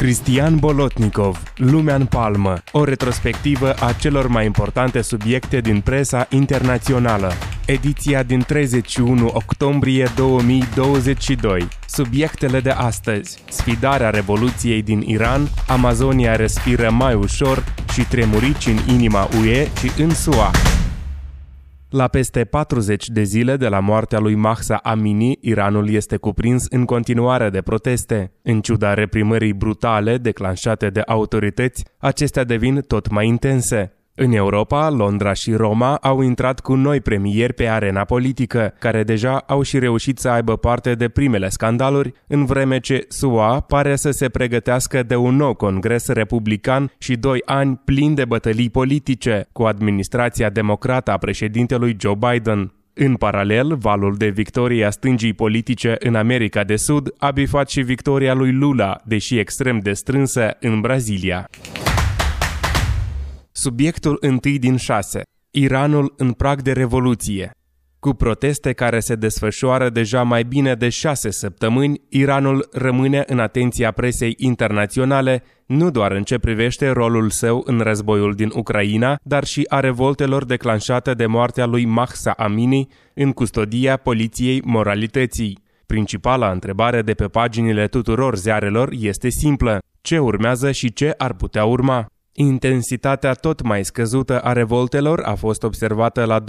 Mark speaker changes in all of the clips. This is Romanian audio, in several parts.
Speaker 1: Cristian Bolotnikov, Lumea în palmă, o retrospectivă a celor mai importante subiecte din presa internațională. Ediția din 31 octombrie 2022. Subiectele de astăzi. Sfidarea Revoluției din Iran, Amazonia respiră mai ușor și tremurici în inima UE și în SUA. La peste 40 de zile de la moartea lui Mahsa Amini, Iranul este cuprins în continuare de proteste. În ciuda reprimării brutale declanșate de autorități, acestea devin tot mai intense. În Europa, Londra și Roma au intrat cu noi premieri pe arena politică, care deja au și reușit să aibă parte de primele scandaluri, în vreme ce SUA pare să se pregătească de un nou congres republican și doi ani plini de bătălii politice cu administrația democrată a președintelui Joe Biden. În paralel, valul de victorie a stângii politice în America de Sud a bifat și victoria lui Lula, deși extrem de strânsă, în Brazilia. Subiectul întâi din șase. Iranul în prag de revoluție. Cu proteste care se desfășoară deja mai bine de șase săptămâni, Iranul rămâne în atenția presei internaționale, nu doar în ce privește rolul său în războiul din Ucraina, dar și a revoltelor declanșate de moartea lui Mahsa Amini în custodia poliției moralității. Principala întrebare de pe paginile tuturor ziarelor este simplă. Ce urmează și ce ar putea urma? Intensitatea tot mai scăzută a revoltelor a fost observată la 26-27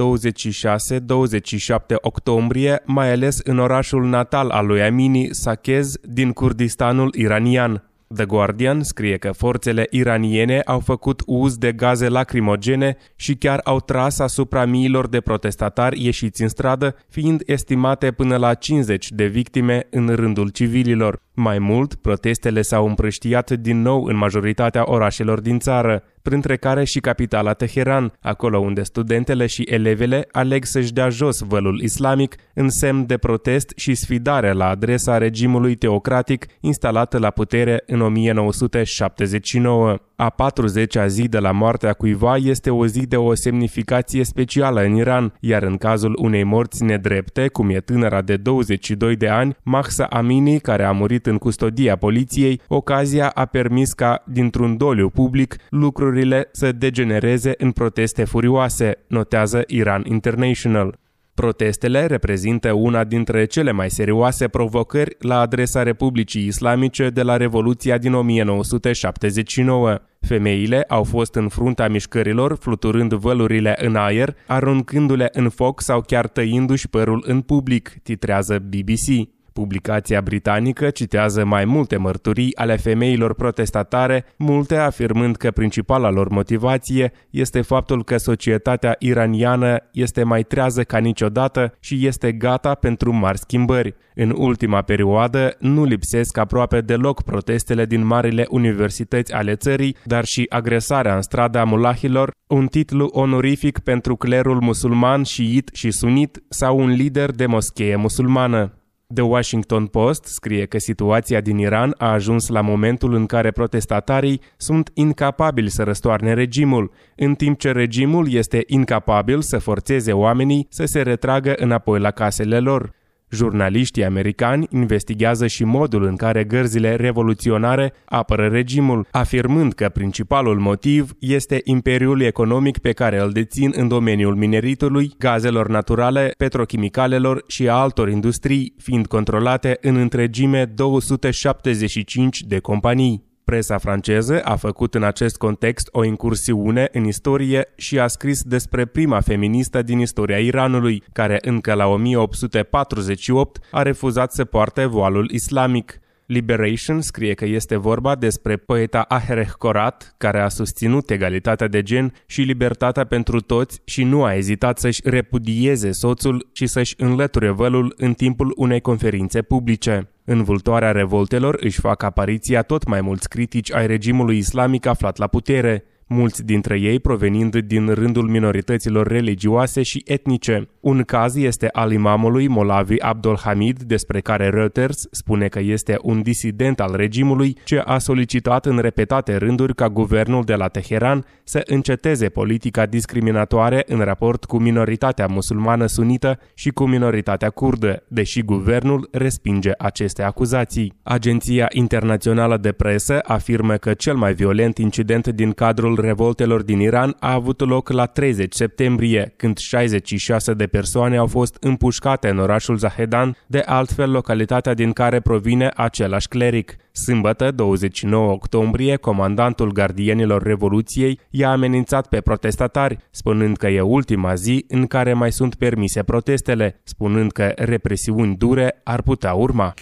Speaker 1: octombrie, mai ales în orașul natal al lui Amini, Sakez, din Kurdistanul iranian. The Guardian scrie că forțele iraniene au făcut uz de gaze lacrimogene și chiar au tras asupra miilor de protestatari ieșiți în stradă, fiind estimate până la 50 de victime în rândul civililor. Mai mult, protestele s-au împrăștiat din nou în majoritatea orașelor din țară, printre care și capitala Teheran, acolo unde studentele și elevele aleg să-și dea jos vălul islamic în semn de protest și sfidare la adresa regimului teocratic instalat la putere în 1979. A 40-a zi de la moartea cuiva este o zi de o semnificație specială în Iran, iar în cazul unei morți nedrepte, cum e tânăra de 22 de ani, Mahsa Amini, care a murit în custodia poliției, ocazia a permis ca, dintr-un doliu public, lucrurile să degenereze în proteste furioase, notează Iran International. Protestele reprezintă una dintre cele mai serioase provocări la adresa Republicii Islamice de la Revoluția din 1979. Femeile au fost în fruntea mișcărilor, fluturând vălurile în aer, aruncându-le în foc sau chiar tăindu-și părul în public, titrează BBC. Publicația britanică citează mai multe mărturii ale femeilor protestatare, multe afirmând că principala lor motivație este faptul că societatea iraniană este mai trează ca niciodată și este gata pentru mari schimbări. În ultima perioadă nu lipsesc aproape deloc protestele din marile universități ale țării, dar și agresarea în strada mulahilor, un titlu onorific pentru clerul musulman, șiit și sunit sau un lider de moschee musulmană. The Washington Post scrie că situația din Iran a ajuns la momentul în care protestatarii sunt incapabili să răstoarne regimul, în timp ce regimul este incapabil să forțeze oamenii să se retragă înapoi la casele lor. Jurnaliștii americani investigează și modul în care gărzile revoluționare apără regimul, afirmând că principalul motiv este imperiul economic pe care îl dețin în domeniul mineritului, gazelor naturale, petrochimicalelor și a altor industrii, fiind controlate în întregime 275 de companii. Presa franceză a făcut în acest context o incursiune în istorie și a scris despre prima feministă din istoria Iranului, care încă la 1848 a refuzat să poarte voalul islamic. Liberation scrie că este vorba despre poeta Ahereh Korat, care a susținut egalitatea de gen și libertatea pentru toți și nu a ezitat să-și repudieze soțul și să-și înlăture vălul în timpul unei conferințe publice. În vultoarea revoltelor își fac apariția tot mai mulți critici ai regimului islamic aflat la putere. Mulți dintre ei provenind din rândul minorităților religioase și etnice. Un caz este al imamului Molavi Abdul Hamid, despre care Reuters spune că este un disident al regimului ce a solicitat în repetate rânduri ca guvernul de la Teheran să înceteze politica discriminatoare în raport cu minoritatea musulmană sunită și cu minoritatea kurdă, deși guvernul respinge aceste acuzații. Agenția Internațională de Presă afirmă că cel mai violent incident din cadrul revoltelor din Iran a avut loc la 30 septembrie, când 66 de persoane au fost împușcate în orașul Zahedan, de altfel localitatea din care provine același cleric. Sâmbătă, 29 octombrie, comandantul gardienilor Revoluției i-a amenințat pe protestatari, spunând că e ultima zi în care mai sunt permise protestele, spunând că represiuni dure ar putea urma.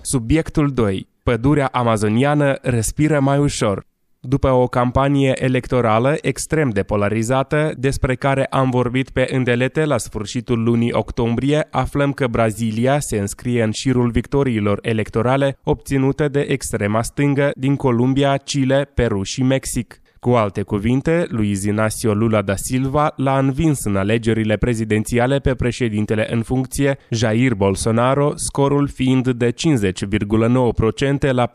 Speaker 1: Subiectul 2. Pădurea amazoniană respiră mai ușor. După o campanie electorală extrem de polarizată, despre care am vorbit pe îndelete la sfârșitul lunii octombrie, aflăm că Brazilia se înscrie în șirul victoriilor electorale obținute de extrema stângă din Columbia, Chile, Peru și Mexic. Cu alte cuvinte, Luiz Inácio Lula da Silva l-a învins în alegerile prezidențiale pe președintele în funcție, Jair Bolsonaro, scorul fiind de 50,9% la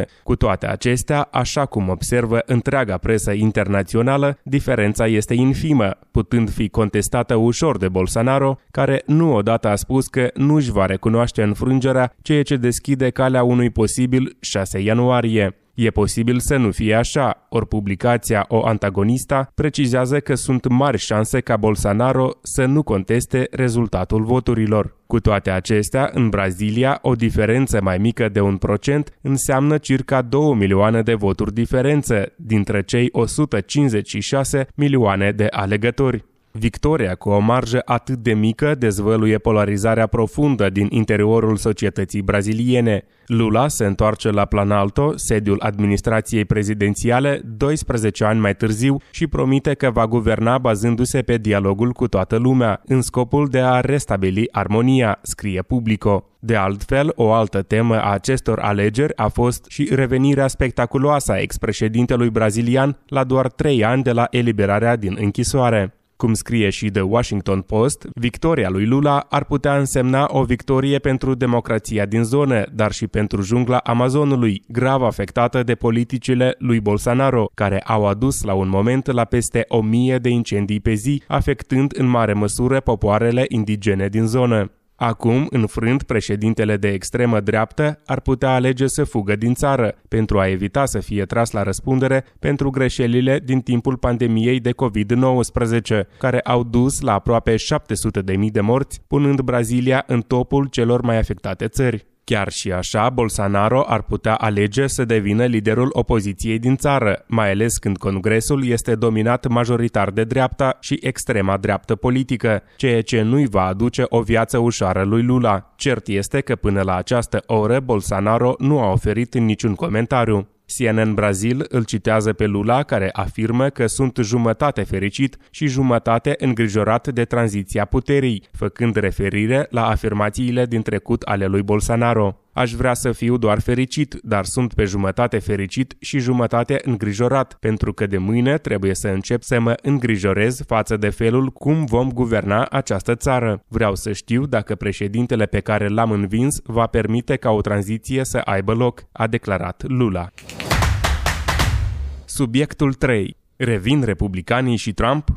Speaker 1: 49,10%. Cu toate acestea, așa cum observă întreaga presă internațională, diferența este infimă, putând fi contestată ușor de Bolsonaro, care nu odată a spus că nu își va recunoaște înfrângerea, ceea ce deschide calea unui posibil 6 ianuarie. E posibil să nu fie așa, ori publicația O Antagonista precizează că sunt mari șanse ca Bolsonaro să nu conteste rezultatul voturilor. Cu toate acestea, în Brazilia, o diferență mai mică de un procent înseamnă circa 2 milioane de voturi diferență dintre cei 156 milioane de alegători. Victoria, cu o marjă atât de mică, dezvăluie polarizarea profundă din interiorul societății braziliene. Lula se întoarce la Planalto, sediul administrației prezidențiale, 12 ani mai târziu și promite că va guverna bazându-se pe dialogul cu toată lumea, în scopul de a restabili armonia, scrie Publico. De altfel, o altă temă a acestor alegeri a fost și revenirea spectaculoasă a ex-președintelui brazilian la doar trei ani de la eliberarea din închisoare. Cum scrie și The Washington Post, victoria lui Lula ar putea însemna o victorie pentru democrația din zonă, dar și pentru jungla Amazonului, grav afectată de politicile lui Bolsonaro, care au adus la un moment la peste o mie de incendii pe zi, afectând în mare măsură popoarele indigene din zonă. Acum, înfrânt, președintele de extremă dreaptă ar putea alege să fugă din țară pentru a evita să fie tras la răspundere pentru greșelile din timpul pandemiei de COVID-19, care au dus la aproape 700.000 de morți, punând Brazilia în topul celor mai afectate țări. Chiar și așa, Bolsonaro ar putea alege să devină liderul opoziției din țară, mai ales când Congresul este dominat majoritar de dreapta și extrema dreaptă politică, ceea ce nu-i va aduce o viață ușoară lui Lula. Cert este că până la această oră Bolsonaro nu a oferit niciun comentariu. CNN Brazil îl citează pe Lula care afirmă că sunt jumătate fericit și jumătate îngrijorat de tranziția puterii, făcând referire la afirmațiile din trecut ale lui Bolsonaro. Aș vrea să fiu doar fericit, dar sunt pe jumătate fericit și jumătate îngrijorat, pentru că de mâine trebuie să încep să mă îngrijorez față de felul cum vom guverna această țară. Vreau să știu dacă președintele pe care l-am învins va permite ca o tranziție să aibă loc, a declarat Lula. Subiectul 3. Revin republicanii și Trump?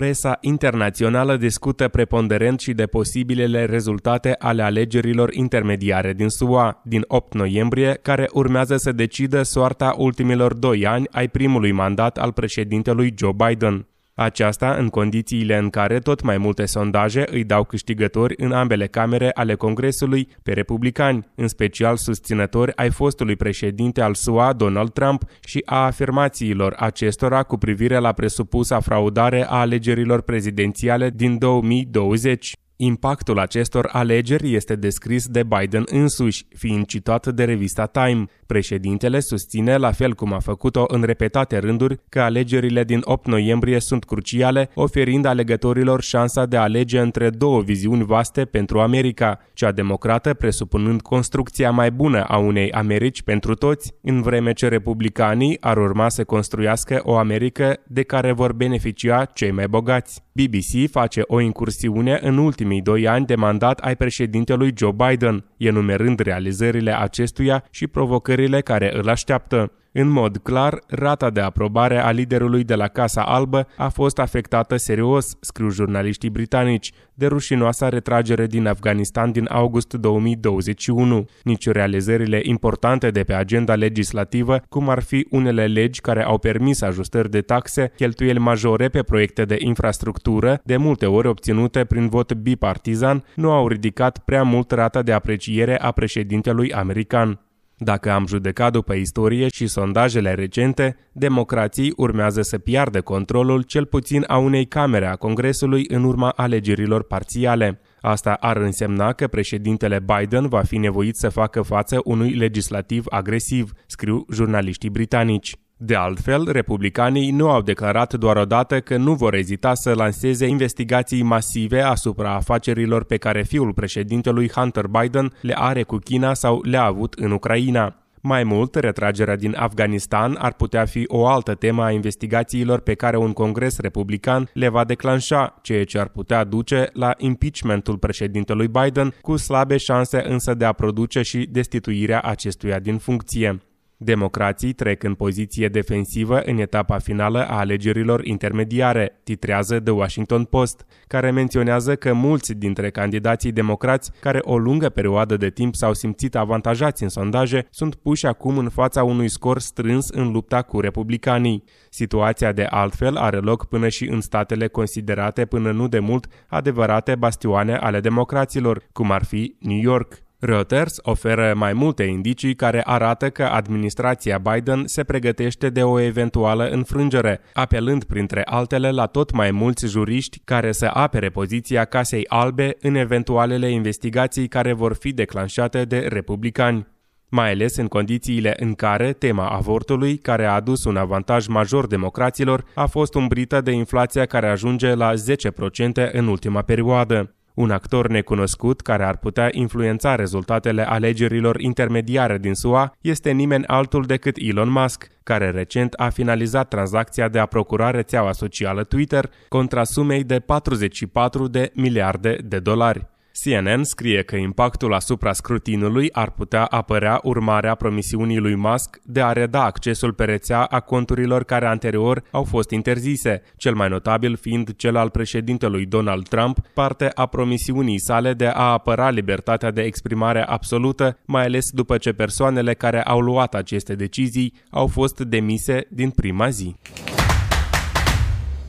Speaker 1: Presa internațională discută preponderent și de posibilele rezultate ale alegerilor intermediare din SUA din 8 noiembrie, care urmează să decidă soarta ultimilor doi ani ai primului mandat al președintelui Joe Biden. Aceasta în condițiile în care tot mai multe sondaje îi dau câștigători în ambele camere ale Congresului pe republicani, în special susținători ai fostului președinte al SUA, Donald Trump, și a afirmațiilor acestora cu privire la presupusa fraudare a alegerilor prezidențiale din 2020. Impactul acestor alegeri este descris de Biden însuși, fiind citat de revista Time. Președintele susține, la fel cum a făcut-o în repetate rânduri, că alegerile din 8 noiembrie sunt cruciale, oferind alegătorilor șansa de a alege între două viziuni vaste pentru America, cea democrată presupunând construcția mai bună a unei Americi pentru toți, în vreme ce republicanii ar urma să construiască o Americă de care vor beneficia cei mai bogați. BBC face o incursiune în ultimii doi ani de mandat ai președintelui Joe Biden, enumerând realizările acestuia și provocările care îl așteaptă. În mod clar, rata de aprobare a liderului de la Casa Albă a fost afectată serios, scriu jurnaliștii britanici, de rușinoasa retragere din Afganistan din august 2021. Nici realizările importante de pe agenda legislativă, cum ar fi unele legi care au permis ajustări de taxe, cheltuieli majore pe proiecte de infrastructură, de multe ori obținute prin vot bipartizan, nu au ridicat prea mult rata de apreciere a președintelui american. Dacă am judecat după istorie și sondajele recente, democrații urmează să piardă controlul cel puțin a unei camere a Congresului în urma alegerilor parțiale. Asta ar însemna că președintele Biden va fi nevoit să facă față unui legislativ agresiv, scriu jurnaliștii britanici. De altfel, republicanii nu au declarat doar odată că nu vor ezita să lanseze investigații masive asupra afacerilor pe care fiul președintelui Hunter Biden le are cu China sau le-a avut în Ucraina. Mai mult, retragerea din Afganistan ar putea fi o altă temă a investigațiilor pe care un congres republican le va declanșa, ceea ce ar putea duce la impeachmentul președintelui Biden, cu slabe șanse însă de a produce și destituirea acestuia din funcție. Democrații trec în poziție defensivă în etapa finală a alegerilor intermediare, titrează The Washington Post, care menționează că mulți dintre candidații democrați care o lungă perioadă de timp s-au simțit avantajați în sondaje sunt puși acum în fața unui scor strâns în lupta cu republicanii. Situația de altfel are loc până și în statele considerate până nu de mult adevărate bastioane ale democraților, cum ar fi New York. Reuters oferă mai multe indicii care arată că administrația Biden se pregătește de o eventuală înfrângere, apelând printre altele la tot mai mulți juriști care să apere poziția Casei Albe în eventualele investigații care vor fi declanșate de republicani mai ales în condițiile în care tema avortului, care a adus un avantaj major democraților, a fost umbrită de inflația care ajunge la 10% în ultima perioadă. Un actor necunoscut care ar putea influența rezultatele alegerilor intermediare din SUA este nimeni altul decât Elon Musk, care recent a finalizat tranzacția de a procura rețeaua socială Twitter contra sumei de 44 de miliarde de dolari. CNN scrie că impactul asupra scrutinului ar putea apărea urmarea promisiunii lui Musk de a reda accesul pe rețea a conturilor care anterior au fost interzise, cel mai notabil fiind cel al președintelui Donald Trump, parte a promisiunii sale de a apăra libertatea de exprimare absolută, mai ales după ce persoanele care au luat aceste decizii au fost demise din prima zi.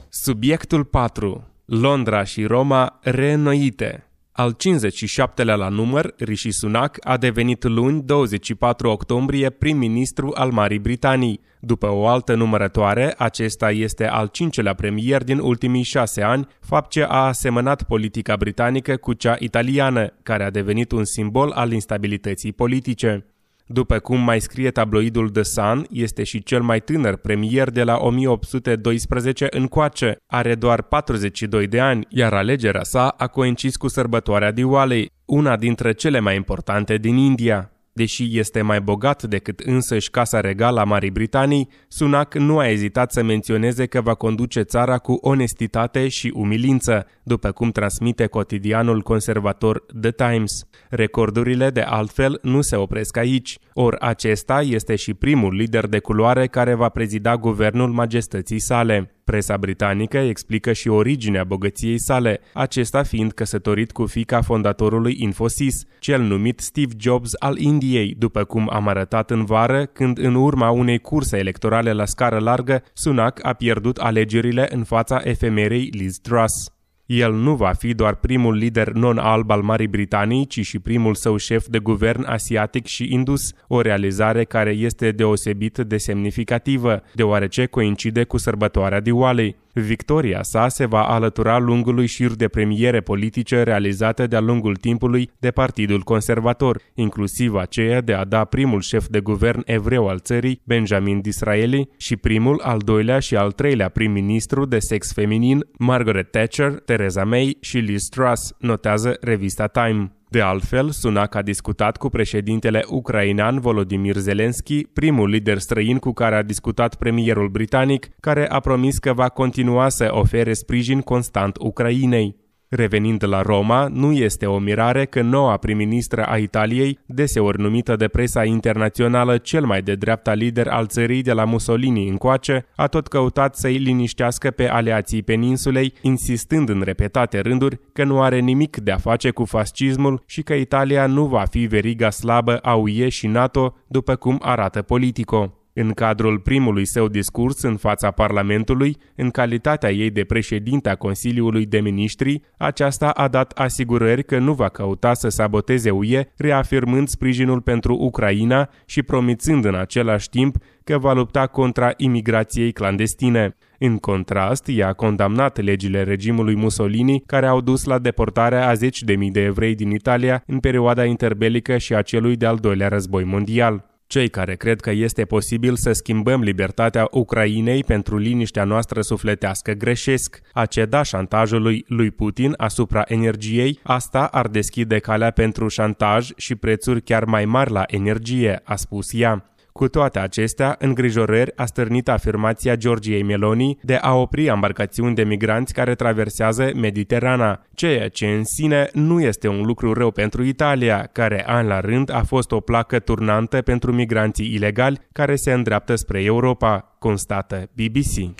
Speaker 1: Subiectul 4. Londra și Roma reînnoite al 57-lea la număr, Rishi Sunak a devenit luni 24 octombrie prim-ministru al Marii Britanii. După o altă numărătoare, acesta este al cincelea premier din ultimii șase ani, fapt ce a asemănat politica britanică cu cea italiană, care a devenit un simbol al instabilității politice. După cum mai scrie tabloidul The Sun, este și cel mai tânăr premier de la 1812 încoace. Are doar 42 de ani, iar alegerea sa a coincis cu sărbătoarea Diwali, una dintre cele mai importante din India. Deși este mai bogat decât însăși Casa Regală a Marii Britanii, Sunak nu a ezitat să menționeze că va conduce țara cu onestitate și umilință, după cum transmite cotidianul conservator The Times. Recordurile, de altfel, nu se opresc aici, Or acesta este și primul lider de culoare care va prezida guvernul majestății sale. Presa britanică explică și originea bogăției sale, acesta fiind căsătorit cu fica fondatorului Infosys, cel numit Steve Jobs al Indiei, după cum am arătat în vară, când în urma unei curse electorale la scară largă, Sunak a pierdut alegerile în fața efemerei Liz Truss. El nu va fi doar primul lider non-alb al Marii Britanii, ci și primul său șef de guvern asiatic și indus, o realizare care este deosebit de semnificativă, deoarece coincide cu sărbătoarea Diwali. Victoria sa se va alătura lungului șir de premiere politice realizate de-a lungul timpului de Partidul Conservator, inclusiv aceea de a da primul șef de guvern evreu al țării, Benjamin Disraeli, și primul, al doilea și al treilea prim-ministru de sex feminin, Margaret Thatcher, Theresa May și Liz Truss, notează revista Time. De altfel, Sunak a discutat cu președintele ucrainean Volodymyr Zelensky, primul lider străin cu care a discutat premierul britanic, care a promis că va continua să ofere sprijin constant Ucrainei. Revenind la Roma, nu este o mirare că noua prim-ministră a Italiei, deseori numită de presa internațională cel mai de dreapta lider al țării de la Mussolini încoace, a tot căutat să-i liniștească pe aleații peninsulei, insistând în repetate rânduri că nu are nimic de a face cu fascismul și că Italia nu va fi veriga slabă a UE și NATO, după cum arată Politico. În cadrul primului său discurs în fața Parlamentului, în calitatea ei de președinte a Consiliului de Ministri, aceasta a dat asigurări că nu va căuta să saboteze UE, reafirmând sprijinul pentru Ucraina și promițând în același timp că va lupta contra imigrației clandestine. În contrast, ea a condamnat legile regimului Mussolini care au dus la deportarea a zeci de mii de evrei din Italia în perioada interbelică și a celui de-al doilea război mondial. Cei care cred că este posibil să schimbăm libertatea Ucrainei pentru liniștea noastră sufletească greșesc. A ceda șantajului lui Putin asupra energiei, asta ar deschide calea pentru șantaj și prețuri chiar mai mari la energie, a spus ea. Cu toate acestea, îngrijorări a stârnit afirmația Georgiei Meloni de a opri embarcațiuni de migranți care traversează Mediterana, ceea ce în sine nu este un lucru rău pentru Italia, care an la rând a fost o placă turnantă pentru migranții ilegali care se îndreaptă spre Europa, constată BBC.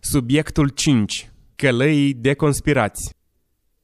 Speaker 1: Subiectul 5. Călăii de conspirați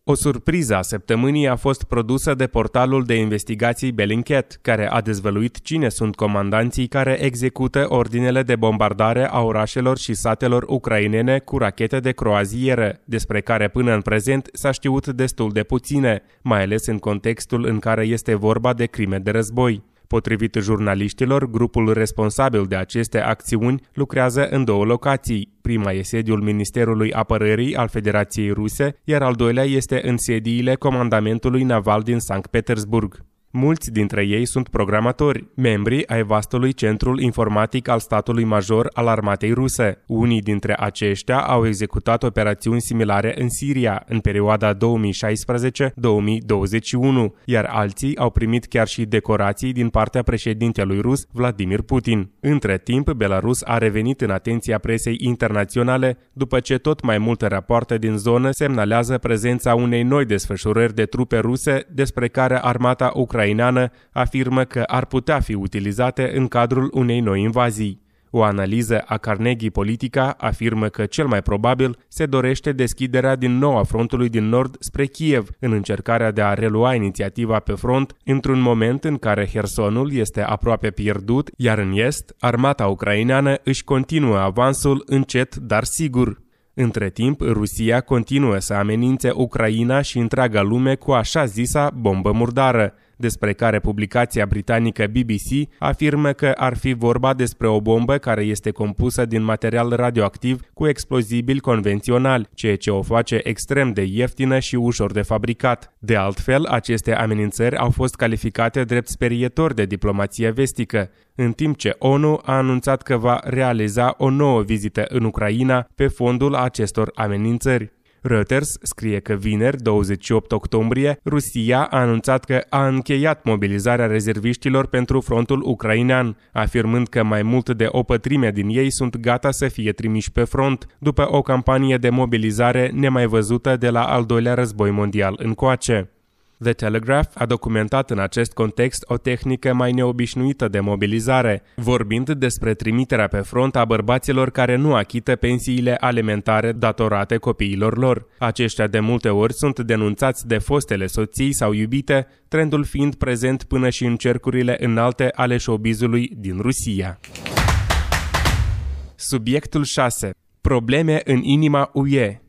Speaker 1: o surpriză a săptămânii a fost produsă de portalul de investigații Bellingcat, care a dezvăluit cine sunt comandanții care execută ordinele de bombardare a orașelor și satelor ucrainene cu rachete de croazieră, despre care până în prezent s-a știut destul de puține, mai ales în contextul în care este vorba de crime de război. Potrivit jurnaliștilor, grupul responsabil de aceste acțiuni lucrează în două locații. Prima e sediul Ministerului Apărării al Federației Ruse, iar al doilea este în sediile Comandamentului Naval din Sankt Petersburg. Mulți dintre ei sunt programatori, membri ai vastului centrul informatic al statului major al armatei ruse. Unii dintre aceștia au executat operațiuni similare în Siria în perioada 2016-2021, iar alții au primit chiar și decorații din partea președintelui rus Vladimir Putin. Între timp, Belarus a revenit în atenția presei internaționale după ce tot mai multe rapoarte din zonă semnalează prezența unei noi desfășurări de trupe ruse despre care armata ucraineană ucraineană afirmă că ar putea fi utilizate în cadrul unei noi invazii. O analiză a Carnegie Politica afirmă că cel mai probabil se dorește deschiderea din nou a frontului din nord spre Kiev în încercarea de a relua inițiativa pe front într-un moment în care Hersonul este aproape pierdut, iar în est, armata ucraineană își continuă avansul încet, dar sigur. Între timp, Rusia continuă să amenințe Ucraina și întreaga lume cu așa zisa bombă murdară despre care publicația britanică BBC afirmă că ar fi vorba despre o bombă care este compusă din material radioactiv cu explozibil convențional, ceea ce o face extrem de ieftină și ușor de fabricat. De altfel, aceste amenințări au fost calificate drept sperietor de diplomație vestică, în timp ce ONU a anunțat că va realiza o nouă vizită în Ucraina pe fondul acestor amenințări. Reuters scrie că vineri, 28 octombrie, Rusia a anunțat că a încheiat mobilizarea rezerviștilor pentru frontul ucrainean, afirmând că mai mult de o pătrime din ei sunt gata să fie trimiși pe front, după o campanie de mobilizare nemai văzută de la al doilea război mondial încoace. The Telegraph a documentat în acest context o tehnică mai neobișnuită de mobilizare, vorbind despre trimiterea pe front a bărbaților care nu achită pensiile alimentare datorate copiilor lor. Aceștia de multe ori sunt denunțați de fostele soții sau iubite, trendul fiind prezent până și în cercurile înalte ale showbizului din Rusia. Subiectul 6. Probleme în inima UE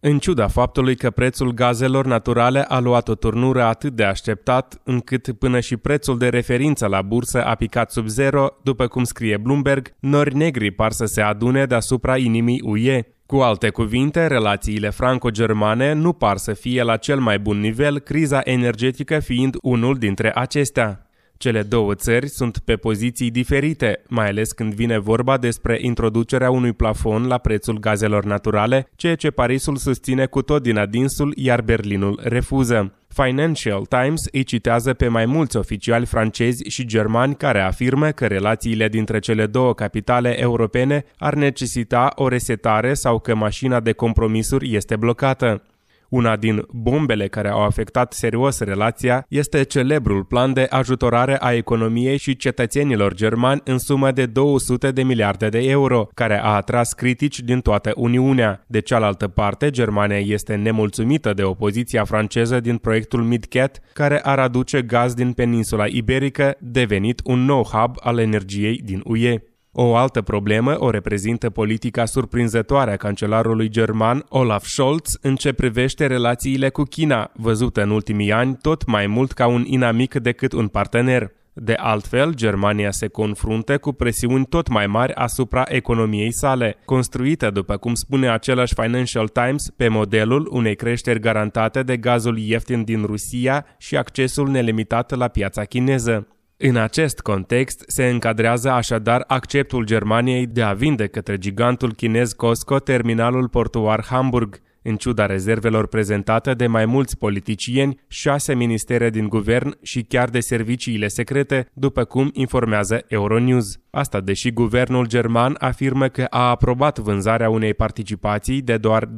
Speaker 1: În ciuda faptului că prețul gazelor naturale a luat o turnură atât de așteptat, încât până și prețul de referință la bursă a picat sub zero, după cum scrie Bloomberg, nori negri par să se adune deasupra inimii UE. Cu alte cuvinte, relațiile franco-germane nu par să fie la cel mai bun nivel, criza energetică fiind unul dintre acestea. Cele două țări sunt pe poziții diferite, mai ales când vine vorba despre introducerea unui plafon la prețul gazelor naturale, ceea ce Parisul susține cu tot din adinsul, iar Berlinul refuză. Financial Times îi citează pe mai mulți oficiali francezi și germani care afirmă că relațiile dintre cele două capitale europene ar necesita o resetare sau că mașina de compromisuri este blocată. Una din bombele care au afectat serios relația este celebrul plan de ajutorare a economiei și cetățenilor germani în sumă de 200 de miliarde de euro, care a atras critici din toată Uniunea. De cealaltă parte, Germania este nemulțumită de opoziția franceză din proiectul MidCat, care ar aduce gaz din peninsula iberică, devenit un nou hub al energiei din UE. O altă problemă o reprezintă politica surprinzătoare a cancelarului german Olaf Scholz în ce privește relațiile cu China, văzută în ultimii ani tot mai mult ca un inamic decât un partener. De altfel, Germania se confruntă cu presiuni tot mai mari asupra economiei sale, construită, după cum spune același Financial Times, pe modelul unei creșteri garantate de gazul ieftin din Rusia și accesul nelimitat la piața chineză. În acest context se încadrează așadar acceptul Germaniei de a vinde către gigantul chinez Costco terminalul portuar Hamburg, în ciuda rezervelor prezentate de mai mulți politicieni, șase ministere din guvern și chiar de serviciile secrete, după cum informează Euronews. Asta deși guvernul german afirmă că a aprobat vânzarea unei participații de doar 25%,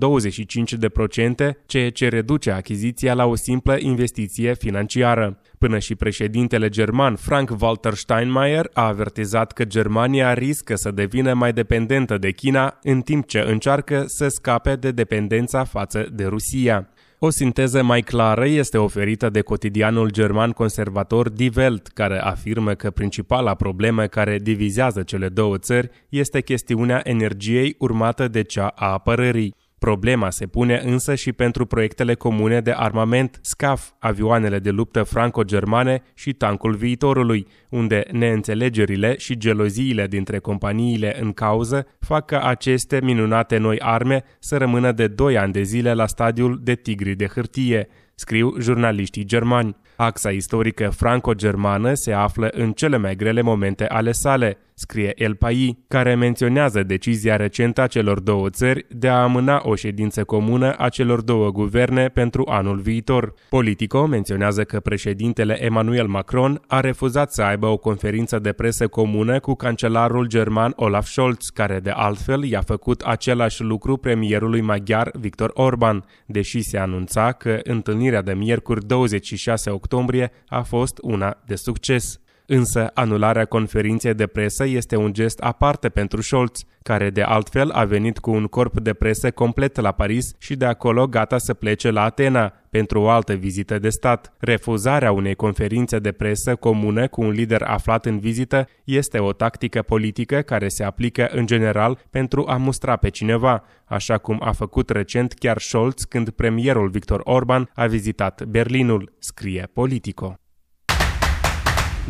Speaker 1: ceea ce reduce achiziția la o simplă investiție financiară. Până și președintele german Frank-Walter Steinmeier a avertizat că Germania riscă să devină mai dependentă de China în timp ce încearcă să scape de dependența față de Rusia. O sinteză mai clară este oferită de cotidianul german conservator Die Welt, care afirmă că principala problemă care divizează cele două țări este chestiunea energiei urmată de cea a apărării. Problema se pune însă și pentru proiectele comune de armament SCAF, avioanele de luptă franco-germane și tancul viitorului, unde neînțelegerile și geloziile dintre companiile în cauză fac ca aceste minunate noi arme să rămână de 2 ani de zile la stadiul de tigri de hârtie, scriu jurnaliștii germani. Axa istorică franco-germană se află în cele mai grele momente ale sale, scrie El Pai, care menționează decizia recentă a celor două țări de a amâna o ședință comună a celor două guverne pentru anul viitor. Politico menționează că președintele Emmanuel Macron a refuzat să aibă o conferință de presă comună cu cancelarul german Olaf Scholz, care de altfel i-a făcut același lucru premierului maghiar Victor Orban, deși se anunța că întâlnirea de miercuri 26 octombrie a fost una de succes. Însă anularea conferinței de presă este un gest aparte pentru Scholz, care de altfel a venit cu un corp de presă complet la Paris și de acolo gata să plece la Atena pentru o altă vizită de stat. Refuzarea unei conferințe de presă comună cu un lider aflat în vizită este o tactică politică care se aplică în general pentru a mustra pe cineva, așa cum a făcut recent chiar Scholz când premierul Victor Orban a vizitat Berlinul, scrie Politico.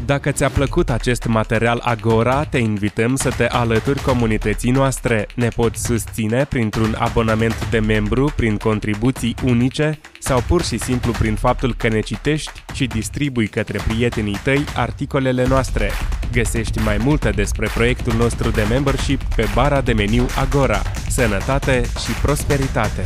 Speaker 1: Dacă ți-a plăcut acest material Agora, te invităm să te alături comunității noastre. Ne poți susține printr-un abonament de membru, prin contribuții unice sau pur și simplu prin faptul că ne citești și distribui către prietenii tăi articolele noastre. Găsești mai multe despre proiectul nostru de membership pe bara de meniu Agora. Sănătate și prosperitate!